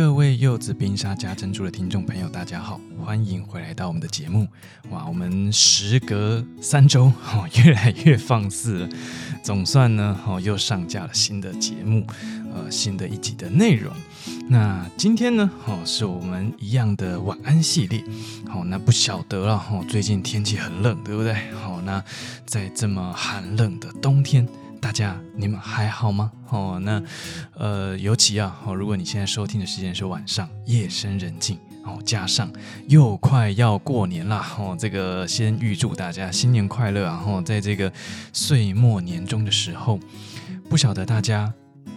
各位柚子冰沙加珍珠的听众朋友，大家好，欢迎回来到我们的节目。哇，我们时隔三周，哦，越来越放肆了。总算呢，哦，又上架了新的节目，呃，新的一集的内容。那今天呢，哦，是我们一样的晚安系列。好，那不晓得了，哦，最近天气很冷，对不对？好，那在这么寒冷的冬天。大家，你们还好吗？哦，那呃，尤其啊，哦，如果你现在收听的时间是晚上，夜深人静，哦，加上又快要过年啦，哦，这个先预祝大家新年快乐啊！哦，在这个岁末年终的时候，不晓得大家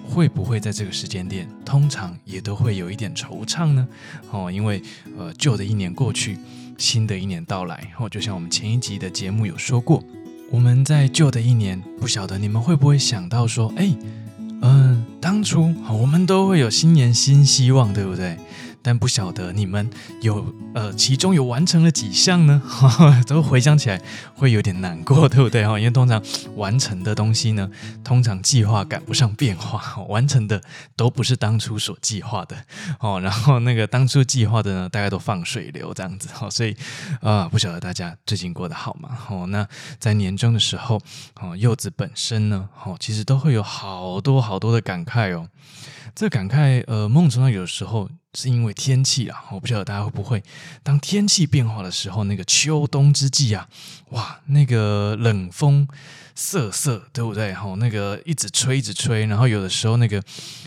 会不会在这个时间点，通常也都会有一点惆怅呢？哦，因为呃，旧的一年过去，新的一年到来，哦，就像我们前一集的节目有说过。我们在旧的一年，不晓得你们会不会想到说，哎，嗯、当初我们都会有新年新希望，对不对？但不晓得你们有呃，其中有完成了几项呢？都回想起来会有点难过，对不对？哈，因为通常完成的东西呢，通常计划赶不上变化，完成的都不是当初所计划的哦。然后那个当初计划的呢，大概都放水流这样子。哦，所以啊，不晓得大家最近过得好吗？哦，那在年终的时候，哦，柚子本身呢，哦，其实都会有好多好多的感慨哦。这感慨，呃，梦中有时候。是因为天气啊，我不晓得大家会不会，当天气变化的时候，那个秋冬之际啊，哇，那个冷风瑟瑟，对不对？哈，那个一直吹，一直吹，然后有的时候那个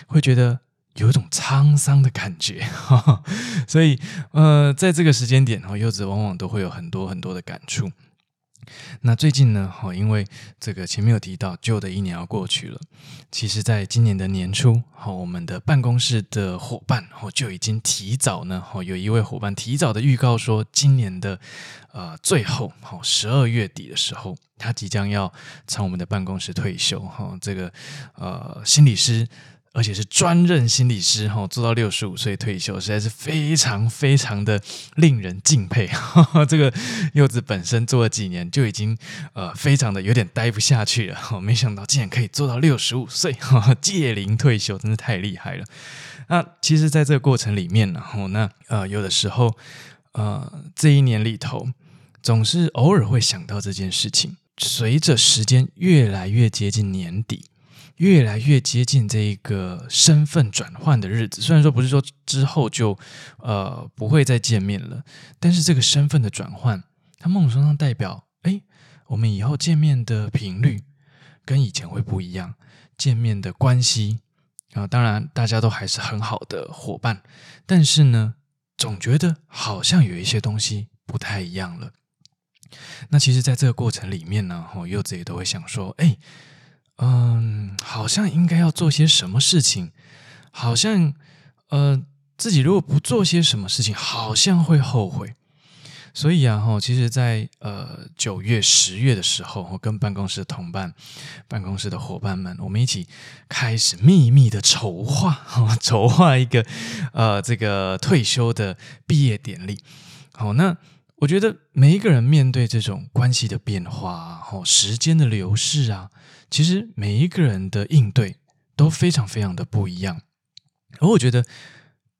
会觉得有一种沧桑的感觉，所以呃，在这个时间点，然后，柚子往往都会有很多很多的感触。那最近呢，哈，因为这个前面有提到，旧的一年要过去了。其实，在今年的年初，哈，我们的办公室的伙伴，哈，就已经提早呢，哈，有一位伙伴提早的预告说，今年的呃最后，哈，十二月底的时候，他即将要从我们的办公室退休，哈，这个呃心理师。而且是专任心理师哈，做到六十五岁退休，实在是非常非常的令人敬佩。这个柚子本身做了几年，就已经呃非常的有点待不下去了。没想到竟然可以做到六十五岁，哈届龄退休，真是太厉害了。那其实，在这个过程里面呢，那呃有的时候呃这一年里头，总是偶尔会想到这件事情。随着时间越来越接近年底。越来越接近这一个身份转换的日子，虽然说不是说之后就呃不会再见面了，但是这个身份的转换，它某种程度上代表，哎，我们以后见面的频率跟以前会不一样，见面的关系啊、呃，当然大家都还是很好的伙伴，但是呢，总觉得好像有一些东西不太一样了。那其实，在这个过程里面呢，柚子也都会想说，哎。嗯，好像应该要做些什么事情，好像呃自己如果不做些什么事情，好像会后悔。所以啊，哈，其实在，呃九月、十月的时候，我跟办公室的同伴、办公室的伙伴们，我们一起开始秘密的筹划，哈，筹划一个呃这个退休的毕业典礼。好，那我觉得每一个人面对这种关系的变化，哈，时间的流逝啊。其实每一个人的应对都非常非常的不一样，而我觉得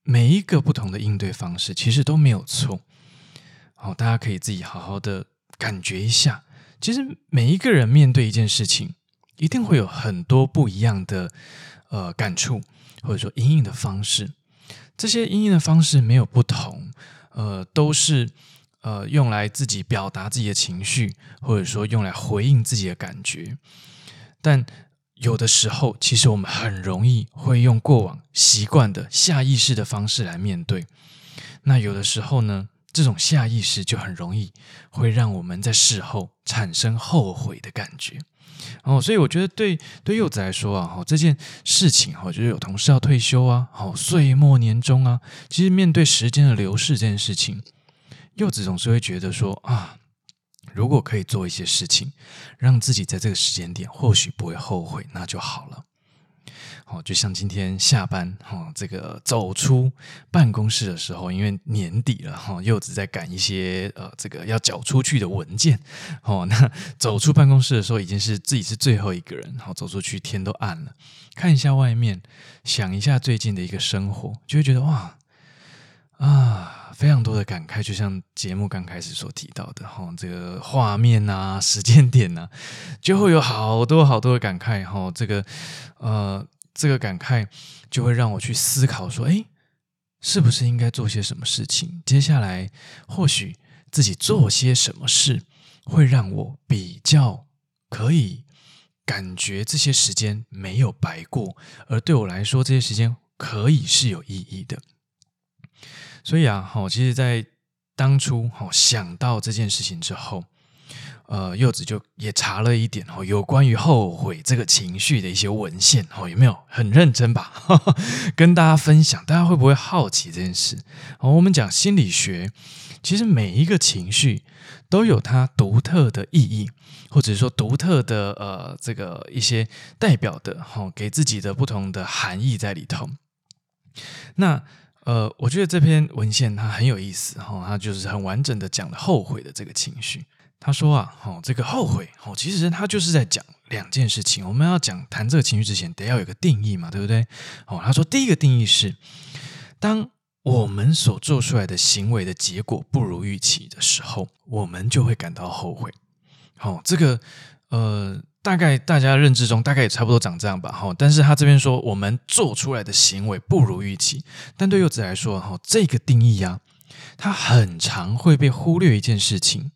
每一个不同的应对方式其实都没有错。好，大家可以自己好好的感觉一下。其实每一个人面对一件事情，一定会有很多不一样的呃感触，或者说阴影的方式。这些阴影的方式没有不同，呃，都是呃用来自己表达自己的情绪，或者说用来回应自己的感觉。但有的时候，其实我们很容易会用过往习惯的下意识的方式来面对。那有的时候呢，这种下意识就很容易会让我们在事后产生后悔的感觉。哦，所以我觉得对对柚子来说啊，这件事情哈，就是有同事要退休啊，好，岁末年终啊，其实面对时间的流逝这件事情，柚子总是会觉得说啊。如果可以做一些事情，让自己在这个时间点或许不会后悔，那就好了。哦，就像今天下班哈，这个走出办公室的时候，因为年底了哈，柚子在赶一些呃这个要缴出去的文件哦。那走出办公室的时候，已经是自己是最后一个人，好走出去，天都暗了，看一下外面，想一下最近的一个生活，就会觉得哇啊，非常多的感慨，就像节目刚开始所提到的哈，这个画面啊，时间点啊，就会有好多好多的感慨哈，这个呃。这个感慨就会让我去思考说：诶，是不是应该做些什么事情？接下来或许自己做些什么事，会让我比较可以感觉这些时间没有白过，而对我来说，这些时间可以是有意义的。所以啊，好，其实，在当初好想到这件事情之后。呃，柚子就也查了一点哦，有关于后悔这个情绪的一些文献哦，有没有很认真吧？跟大家分享，大家会不会好奇这件事？哦，我们讲心理学，其实每一个情绪都有它独特的意义，或者说独特的呃这个一些代表的哈，给自己的不同的含义在里头。那呃，我觉得这篇文献它很有意思哈，它就是很完整的讲了后悔的这个情绪。他说啊，哦，这个后悔，哦，其实他就是在讲两件事情。我们要讲谈这个情绪之前，得要有个定义嘛，对不对？哦，他说第一个定义是，当我们所做出来的行为的结果不如预期的时候，我们就会感到后悔。好，这个呃，大概大家认知中大概也差不多长这样吧。哈，但是他这边说我们做出来的行为不如预期，但对柚子来说，哈，这个定义呀，它很常会被忽略一件事情。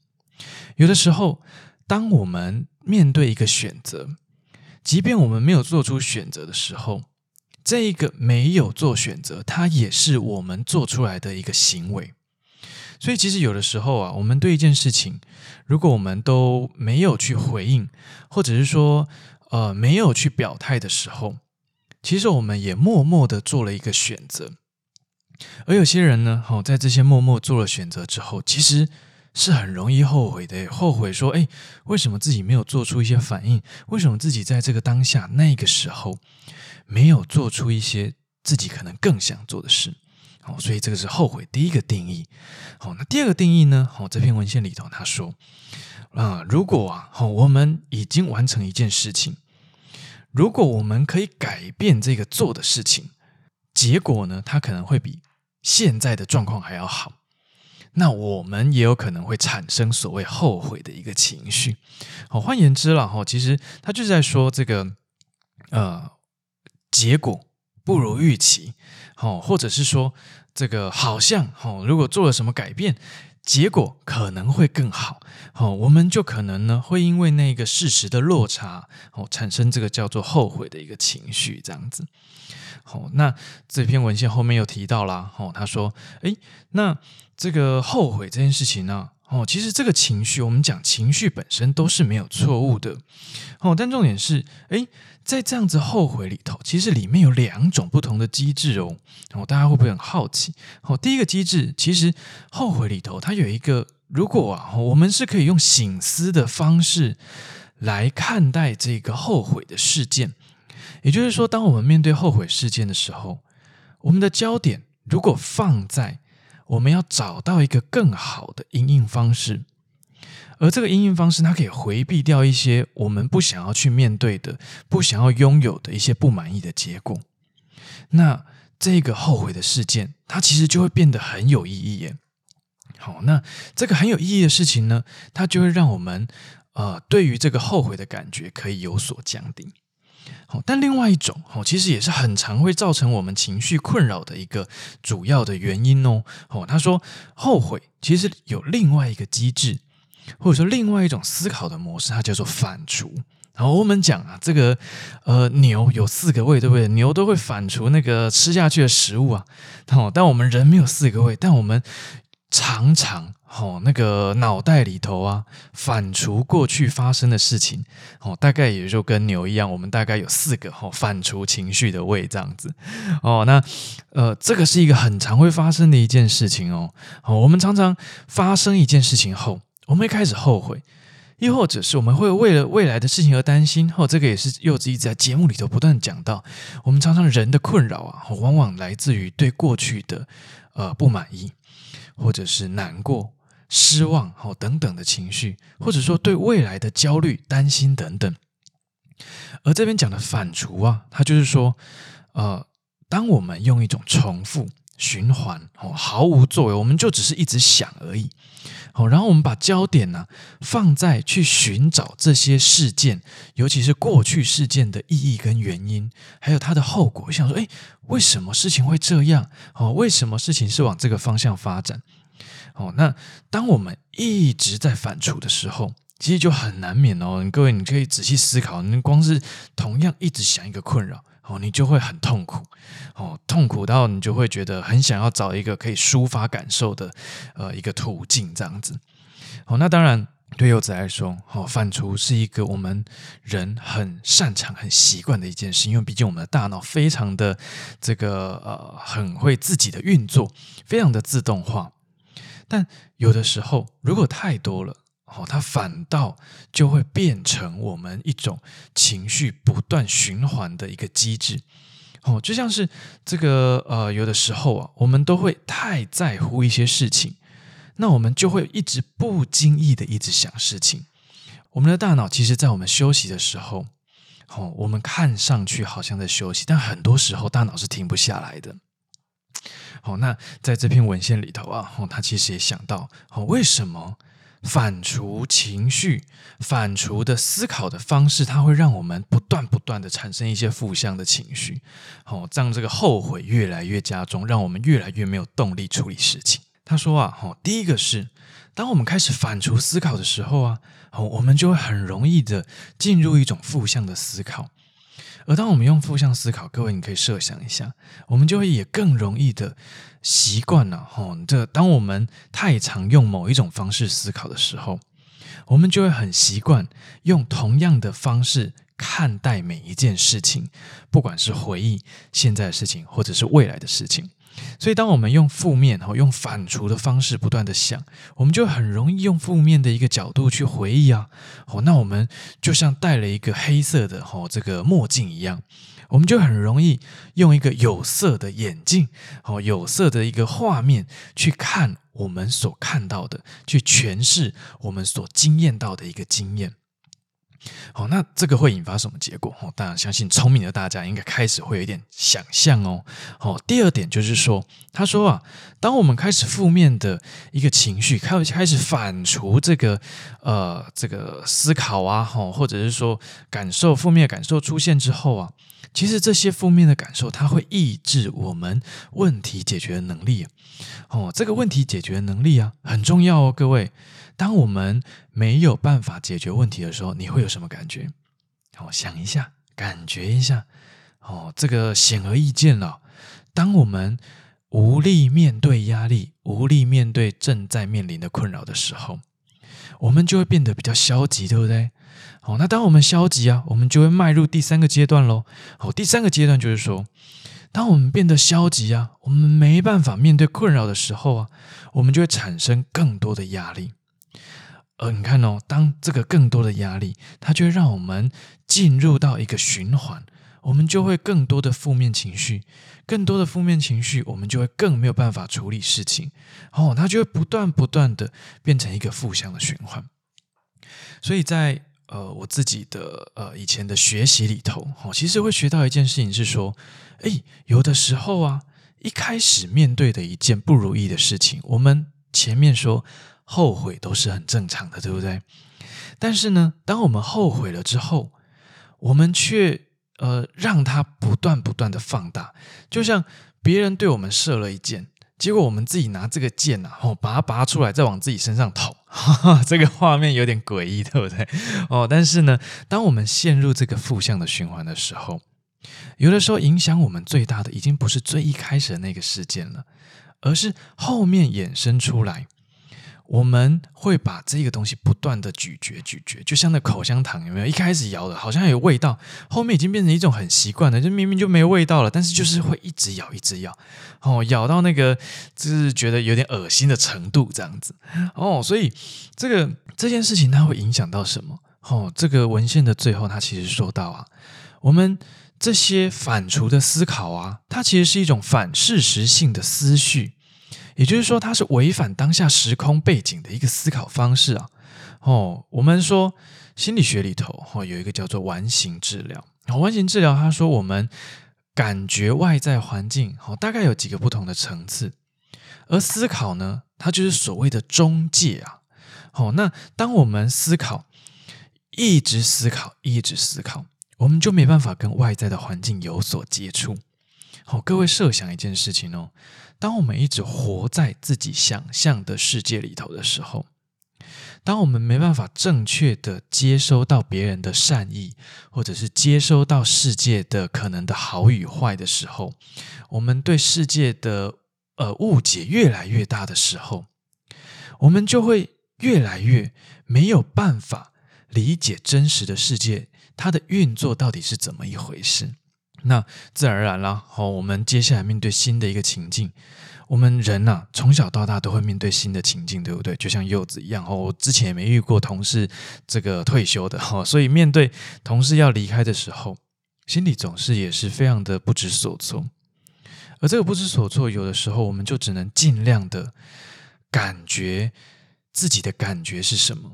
有的时候，当我们面对一个选择，即便我们没有做出选择的时候，这一个没有做选择，它也是我们做出来的一个行为。所以，其实有的时候啊，我们对一件事情，如果我们都没有去回应，或者是说，呃，没有去表态的时候，其实我们也默默的做了一个选择。而有些人呢，好，在这些默默做了选择之后，其实。是很容易后悔的，后悔说：“哎，为什么自己没有做出一些反应？为什么自己在这个当下那个时候没有做出一些自己可能更想做的事？”好，所以这个是后悔第一个定义。好，那第二个定义呢？好，这篇文献里头他说：“啊，如果啊，好，我们已经完成一件事情，如果我们可以改变这个做的事情，结果呢，它可能会比现在的状况还要好。”那我们也有可能会产生所谓后悔的一个情绪。好，换言之了哈，其实他就是在说这个呃，结果不如预期，好，或者是说这个好像好，如果做了什么改变，结果可能会更好。好，我们就可能呢会因为那个事实的落差，哦，产生这个叫做后悔的一个情绪，这样子。好，那这篇文献后面又提到了，哦，他说，诶，那这个后悔这件事情呢，哦，其实这个情绪，我们讲情绪本身都是没有错误的，哦，但重点是，诶，在这样子后悔里头，其实里面有两种不同的机制哦，哦，大家会不会很好奇？哦，第一个机制，其实后悔里头它有一个，如果啊，我们是可以用醒思的方式来看待这个后悔的事件。也就是说，当我们面对后悔事件的时候，我们的焦点如果放在我们要找到一个更好的因应方式，而这个因应方式它可以回避掉一些我们不想要去面对的、不想要拥有的一些不满意的结果，那这个后悔的事件它其实就会变得很有意义耶。好，那这个很有意义的事情呢，它就会让我们呃对于这个后悔的感觉可以有所降低。好，但另外一种，哦，其实也是很常会造成我们情绪困扰的一个主要的原因哦。哦，他说后悔其实有另外一个机制，或者说另外一种思考的模式，它叫做反刍。然后我们讲啊，这个呃牛有四个胃，对不对？牛都会反刍那个吃下去的食物啊。哦，但我们人没有四个胃，但我们常常。哦，那个脑袋里头啊，反刍过去发生的事情，哦，大概也就跟牛一样，我们大概有四个哦，反刍情绪的胃这样子。哦，那呃，这个是一个很常会发生的一件事情哦。哦，我们常常发生一件事情后，我们会开始后悔，亦或者是我们会为了未来的事情而担心，或这个也是柚子一直在节目里头不断讲到，我们常常人的困扰啊，往往来自于对过去的呃不满意，或者是难过、失望，哦等等的情绪，或者说对未来的焦虑、担心等等。而这边讲的反刍啊，它就是说，呃，当我们用一种重复、循环，哦，毫无作为，我们就只是一直想而已。好，然后我们把焦点呢放在去寻找这些事件，尤其是过去事件的意义跟原因，还有它的后果。我想说，诶，为什么事情会这样？哦，为什么事情是往这个方向发展？哦，那当我们一直在反刍的时候，其实就很难免哦。各位，你可以仔细思考，你光是同样一直想一个困扰。哦，你就会很痛苦，哦，痛苦到你就会觉得很想要找一个可以抒发感受的，呃，一个途径这样子。哦，那当然对柚子来说，哦，反刍是一个我们人很擅长、很习惯的一件事，因为毕竟我们的大脑非常的这个呃，很会自己的运作，非常的自动化。但有的时候，如果太多了。哦，它反倒就会变成我们一种情绪不断循环的一个机制。哦，就像是这个呃，有的时候啊，我们都会太在乎一些事情，那我们就会一直不经意的一直想事情。我们的大脑其实，在我们休息的时候，哦，我们看上去好像在休息，但很多时候大脑是停不下来的。哦，那在这篇文献里头啊，哦，他其实也想到，哦，为什么？反刍情绪，反刍的思考的方式，它会让我们不断不断的产生一些负向的情绪，哦，让这个后悔越来越加重，让我们越来越没有动力处理事情。他说啊，哦，第一个是，当我们开始反刍思考的时候啊，哦，我们就会很容易的进入一种负向的思考。而当我们用负向思考，各位你可以设想一下，我们就会也更容易的习惯了。吼，这当我们太常用某一种方式思考的时候，我们就会很习惯用同样的方式看待每一件事情，不管是回忆现在的事情，或者是未来的事情。所以，当我们用负面、用反刍的方式不断的想，我们就很容易用负面的一个角度去回忆啊。哦，那我们就像戴了一个黑色的哦这个墨镜一样，我们就很容易用一个有色的眼镜，哦有色的一个画面去看我们所看到的，去诠释我们所经验到的一个经验。好，那这个会引发什么结果？哦，当然，相信聪明的大家应该开始会有一点想象哦。好，第二点就是说，他说啊，当我们开始负面的一个情绪，开开始反刍这个呃这个思考啊，哈，或者是说感受负面感受出现之后啊，其实这些负面的感受，它会抑制我们问题解决的能力。哦，这个问题解决能力啊，很重要哦，各位。当我们没有办法解决问题的时候，你会有什么感觉？好，想一下，感觉一下。哦，这个显而易见了。当我们无力面对压力，无力面对正在面临的困扰的时候，我们就会变得比较消极，对不对？好，那当我们消极啊，我们就会迈入第三个阶段喽。好，第三个阶段就是说，当我们变得消极啊，我们没办法面对困扰的时候啊，我们就会产生更多的压力。而你看哦，当这个更多的压力，它就会让我们进入到一个循环，我们就会更多的负面情绪，更多的负面情绪，我们就会更没有办法处理事情，哦，它就会不断不断的变成一个负向的循环。所以在呃我自己的呃以前的学习里头，哦，其实会学到一件事情是说，诶，有的时候啊，一开始面对的一件不如意的事情，我们前面说。后悔都是很正常的，对不对？但是呢，当我们后悔了之后，我们却呃让它不断不断的放大，就像别人对我们射了一箭，结果我们自己拿这个箭啊，哦，把它拔出来，再往自己身上捅，哈哈，这个画面有点诡异，对不对？哦，但是呢，当我们陷入这个负向的循环的时候，有的时候影响我们最大的，已经不是最一开始的那个事件了，而是后面衍生出来。我们会把这个东西不断的咀嚼咀嚼，就像那口香糖有没有？一开始咬的好像有味道，后面已经变成一种很习惯了，就明明就没味道了，但是就是会一直咬一直咬，哦，咬到那个就是觉得有点恶心的程度这样子，哦，所以这个这件事情它会影响到什么？哦，这个文献的最后，它其实说到啊，我们这些反刍的思考啊，它其实是一种反事实性的思绪。也就是说，它是违反当下时空背景的一个思考方式啊！哦，我们说心理学里头哦，有一个叫做完形治疗。完形治疗，他说我们感觉外在环境，哦，大概有几个不同的层次，而思考呢，它就是所谓的中介啊！哦，那当我们思考，一直思考，一直思考，我们就没办法跟外在的环境有所接触。好，各位设想一件事情哦。当我们一直活在自己想象的世界里头的时候，当我们没办法正确的接收到别人的善意，或者是接收到世界的可能的好与坏的时候，我们对世界的呃误解越来越大的时候，我们就会越来越没有办法理解真实的世界，它的运作到底是怎么一回事。那自然而然啦，好，我们接下来面对新的一个情境，我们人呐、从小到大都会面对新的情境，对不对？就像柚子一样，哦，我之前也没遇过同事这个退休的，哈，所以面对同事要离开的时候，心里总是也是非常的不知所措。而这个不知所措，有的时候我们就只能尽量的感觉自己的感觉是什么，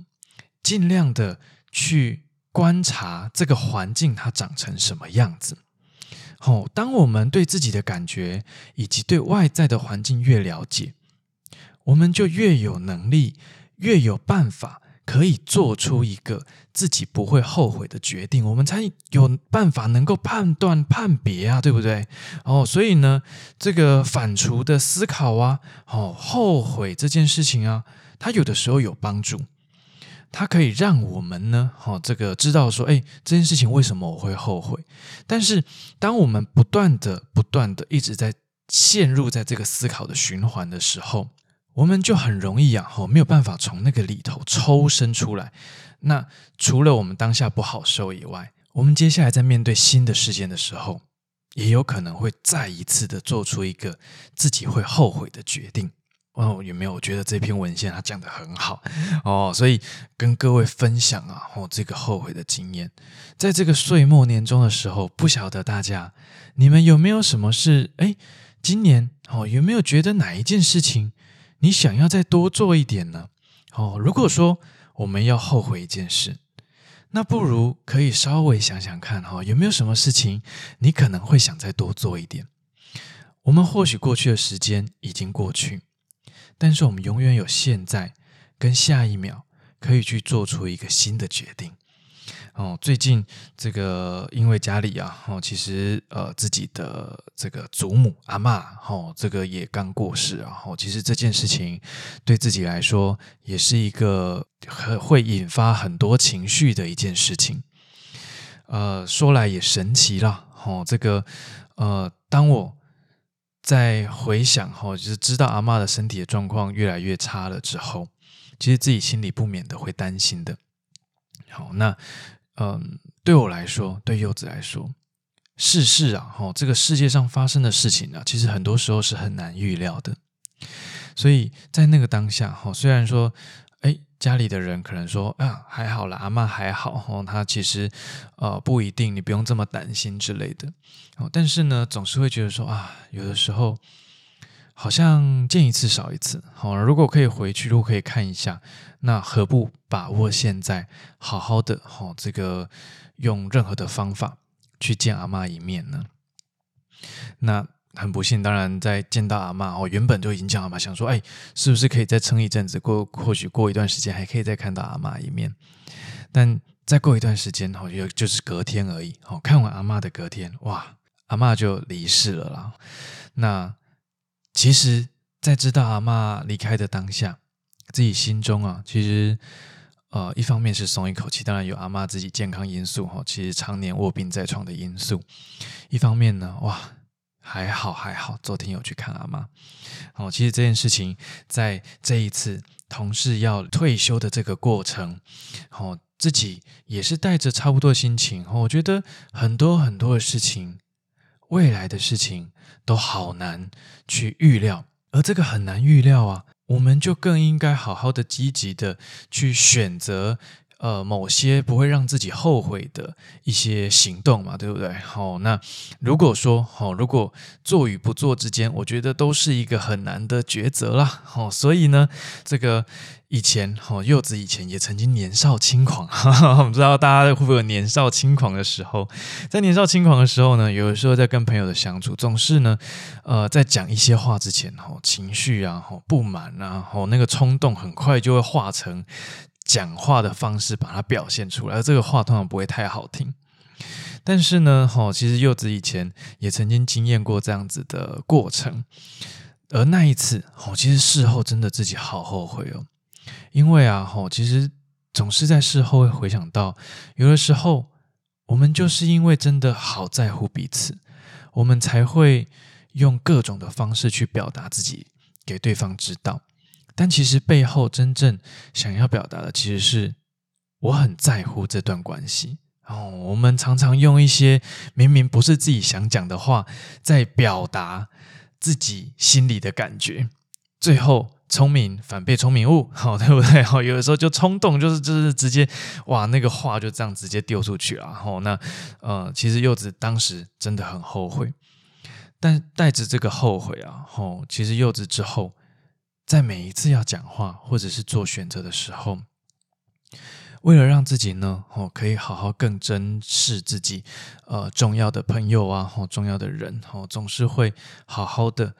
尽量的去观察这个环境它长成什么样子。哦，当我们对自己的感觉以及对外在的环境越了解，我们就越有能力，越有办法可以做出一个自己不会后悔的决定。我们才有办法能够判断判别啊，对不对？哦，所以呢，这个反刍的思考啊，哦，后悔这件事情啊，它有的时候有帮助。它可以让我们呢，哦，这个知道说，哎，这件事情为什么我会后悔？但是，当我们不断的、不断的一直在陷入在这个思考的循环的时候，我们就很容易啊，哦，没有办法从那个里头抽身出来。那除了我们当下不好受以外，我们接下来在面对新的事件的时候，也有可能会再一次的做出一个自己会后悔的决定。哦，有没有？觉得这篇文献它讲的很好哦，所以跟各位分享啊，哦，这个后悔的经验，在这个岁末年终的时候，不晓得大家你们有没有什么事？哎，今年哦，有没有觉得哪一件事情你想要再多做一点呢？哦，如果说我们要后悔一件事，那不如可以稍微想想看哈，有没有什么事情你可能会想再多做一点？我们或许过去的时间已经过去。但是我们永远有现在跟下一秒可以去做出一个新的决定哦。最近这个因为家里啊，哦，其实呃自己的这个祖母阿嬷哦，这个也刚过世啊。哦，其实这件事情对自己来说也是一个很会引发很多情绪的一件事情。呃，说来也神奇啦，哦，这个呃，当我。在回想哈，就是知道阿嬷的身体的状况越来越差了之后，其实自己心里不免的会担心的。好，那嗯，对我来说，对柚子来说，世事啊，哈，这个世界上发生的事情啊，其实很多时候是很难预料的。所以在那个当下，哈，虽然说。家里的人可能说啊，还好啦，阿嬷还好哦，她其实呃不一定，你不用这么担心之类的哦。但是呢，总是会觉得说啊，有的时候好像见一次少一次。好，如果可以回去，如果可以看一下，那何不把握现在，好好的好这个用任何的方法去见阿嬷一面呢？那。很不幸，当然在见到阿嬷哦，原本就已经讲了嘛，想说，哎，是不是可以再撑一阵子，过或许过一段时间还可以再看到阿嬷一面。但再过一段时间哦，就就是隔天而已。哦，看完阿嬷的隔天，哇，阿嬷就离世了啦。那其实，在知道阿嬷离开的当下，自己心中啊，其实呃，一方面是松一口气，当然有阿嬷自己健康因素哈，其实常年卧病在床的因素。一方面呢，哇。还好还好，昨天有去看阿妈。哦，其实这件事情在这一次同事要退休的这个过程，哦，自己也是带着差不多心情。哦，我觉得很多很多的事情，未来的事情都好难去预料，而这个很难预料啊，我们就更应该好好的积极的去选择。呃，某些不会让自己后悔的一些行动嘛，对不对？好，那如果说好，如果做与不做之间，我觉得都是一个很难的抉择啦。好，所以呢，这个以前好，柚子以前也曾经年少轻狂，哈哈，我不知道大家会不会有年少轻狂的时候？在年少轻狂的时候呢，有的时候在跟朋友的相处，总是呢，呃，在讲一些话之前，哈，情绪啊，哈，不满啊，哈，那个冲动很快就会化成。讲话的方式把它表现出来，而这个话通常不会太好听。但是呢，哈，其实柚子以前也曾经经验过这样子的过程，而那一次，哈，其实事后真的自己好后悔哦，因为啊，哈，其实总是在事后会回想到，有的时候我们就是因为真的好在乎彼此，我们才会用各种的方式去表达自己给对方知道。但其实背后真正想要表达的，其实是我很在乎这段关系哦。我们常常用一些明明不是自己想讲的话，在表达自己心里的感觉，最后聪明反被聪明误，好，对不对？好，有的时候就冲动，就是就是直接哇，那个话就这样直接丢出去了。好，那呃，其实柚子当时真的很后悔，但带着这个后悔啊，吼，其实柚子之后。在每一次要讲话或者是做选择的时候，为了让自己呢，哦，可以好好更珍视自己，呃，重要的朋友啊，哦，重要的人，哦，总是会好好的，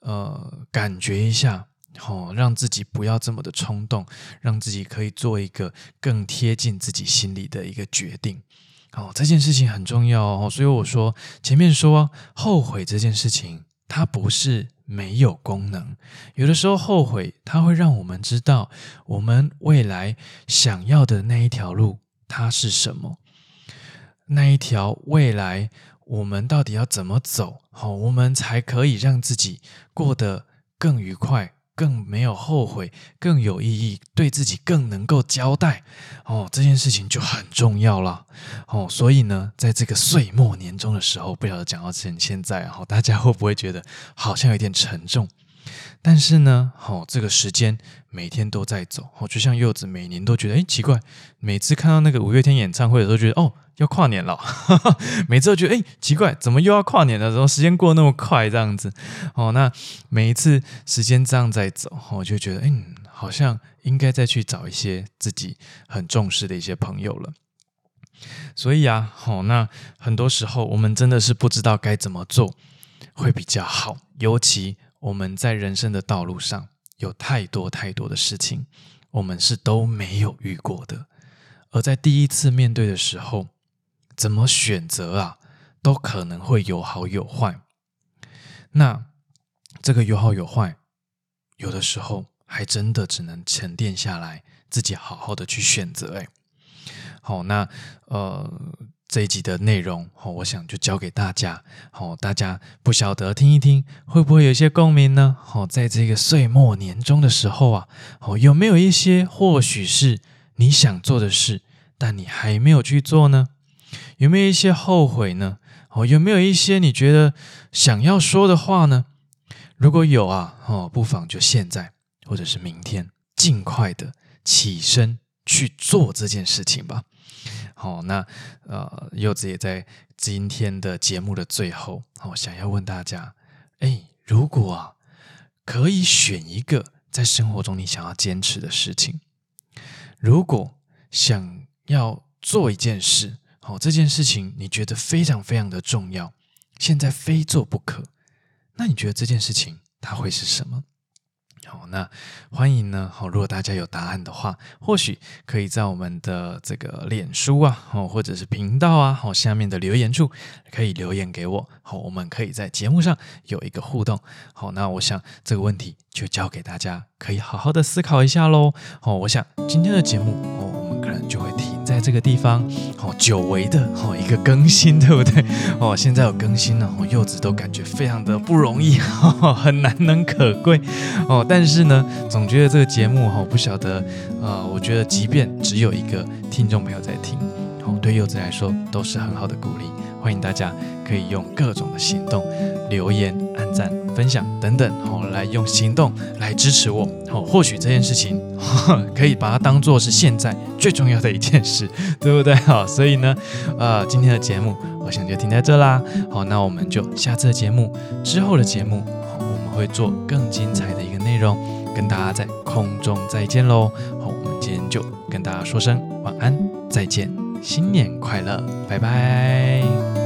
呃，感觉一下，哦，让自己不要这么的冲动，让自己可以做一个更贴近自己心里的一个决定，哦，这件事情很重要哦，所以我说前面说后悔这件事情，它不是。没有功能，有的时候后悔，它会让我们知道我们未来想要的那一条路它是什么，那一条未来我们到底要怎么走，好，我们才可以让自己过得更愉快。更没有后悔，更有意义，对自己更能够交代哦，这件事情就很重要了哦。所以呢，在这个岁末年终的时候，不晓得讲到现现在，哈，大家会不会觉得好像有点沉重？但是呢，好，这个时间每天都在走，哦，就像柚子每年都觉得，哎，奇怪，每次看到那个五月天演唱会的时候，觉得哦，要跨年了，每次都觉得，哎，奇怪，怎么又要跨年了？怎么时间过那么快？这样子，哦，那每一次时间这样在走，我就觉得，嗯，好像应该再去找一些自己很重视的一些朋友了。所以啊，好，那很多时候我们真的是不知道该怎么做会比较好，尤其。我们在人生的道路上有太多太多的事情，我们是都没有遇过的。而在第一次面对的时候，怎么选择啊，都可能会有好有坏。那这个有好有坏，有的时候还真的只能沉淀下来，自己好好的去选择。哎，好，那呃。这一集的内容，我想就交给大家，大家不晓得听一听，会不会有一些共鸣呢？在这个岁末年终的时候啊，哦有没有一些或许是你想做的事，但你还没有去做呢？有没有一些后悔呢？哦有没有一些你觉得想要说的话呢？如果有啊，哦不妨就现在或者是明天，尽快的起身去做这件事情吧。好，那呃，柚子也在今天的节目的最后，好，想要问大家，哎，如果啊，可以选一个在生活中你想要坚持的事情，如果想要做一件事，好，这件事情你觉得非常非常的重要，现在非做不可，那你觉得这件事情它会是什么？好，那欢迎呢。好，如果大家有答案的话，或许可以在我们的这个脸书啊，哦，或者是频道啊，好，下面的留言处可以留言给我。好，我们可以在节目上有一个互动。好，那我想这个问题就交给大家，可以好好的思考一下喽。好，我想今天的节目，哦，我们可能就会停。在这个地方哦，久违的哦一个更新，对不对？哦，现在有更新了，哦，柚子都感觉非常的不容易，哦，很难能可贵哦。但是呢，总觉得这个节目哦，不晓得，呃，我觉得即便只有一个听众朋友在听，哦，对柚子来说都是很好的鼓励。欢迎大家可以用各种的行动，留言、按赞。分享等等，好，来用行动来支持我，好，或许这件事情 可以把它当做是现在最重要的一件事，对不对？好，所以呢，呃，今天的节目我想就停在这啦。好，那我们就下次的节目之后的节目，我们会做更精彩的一个内容，跟大家在空中再见喽。好，我们今天就跟大家说声晚安，再见，新年快乐，拜拜。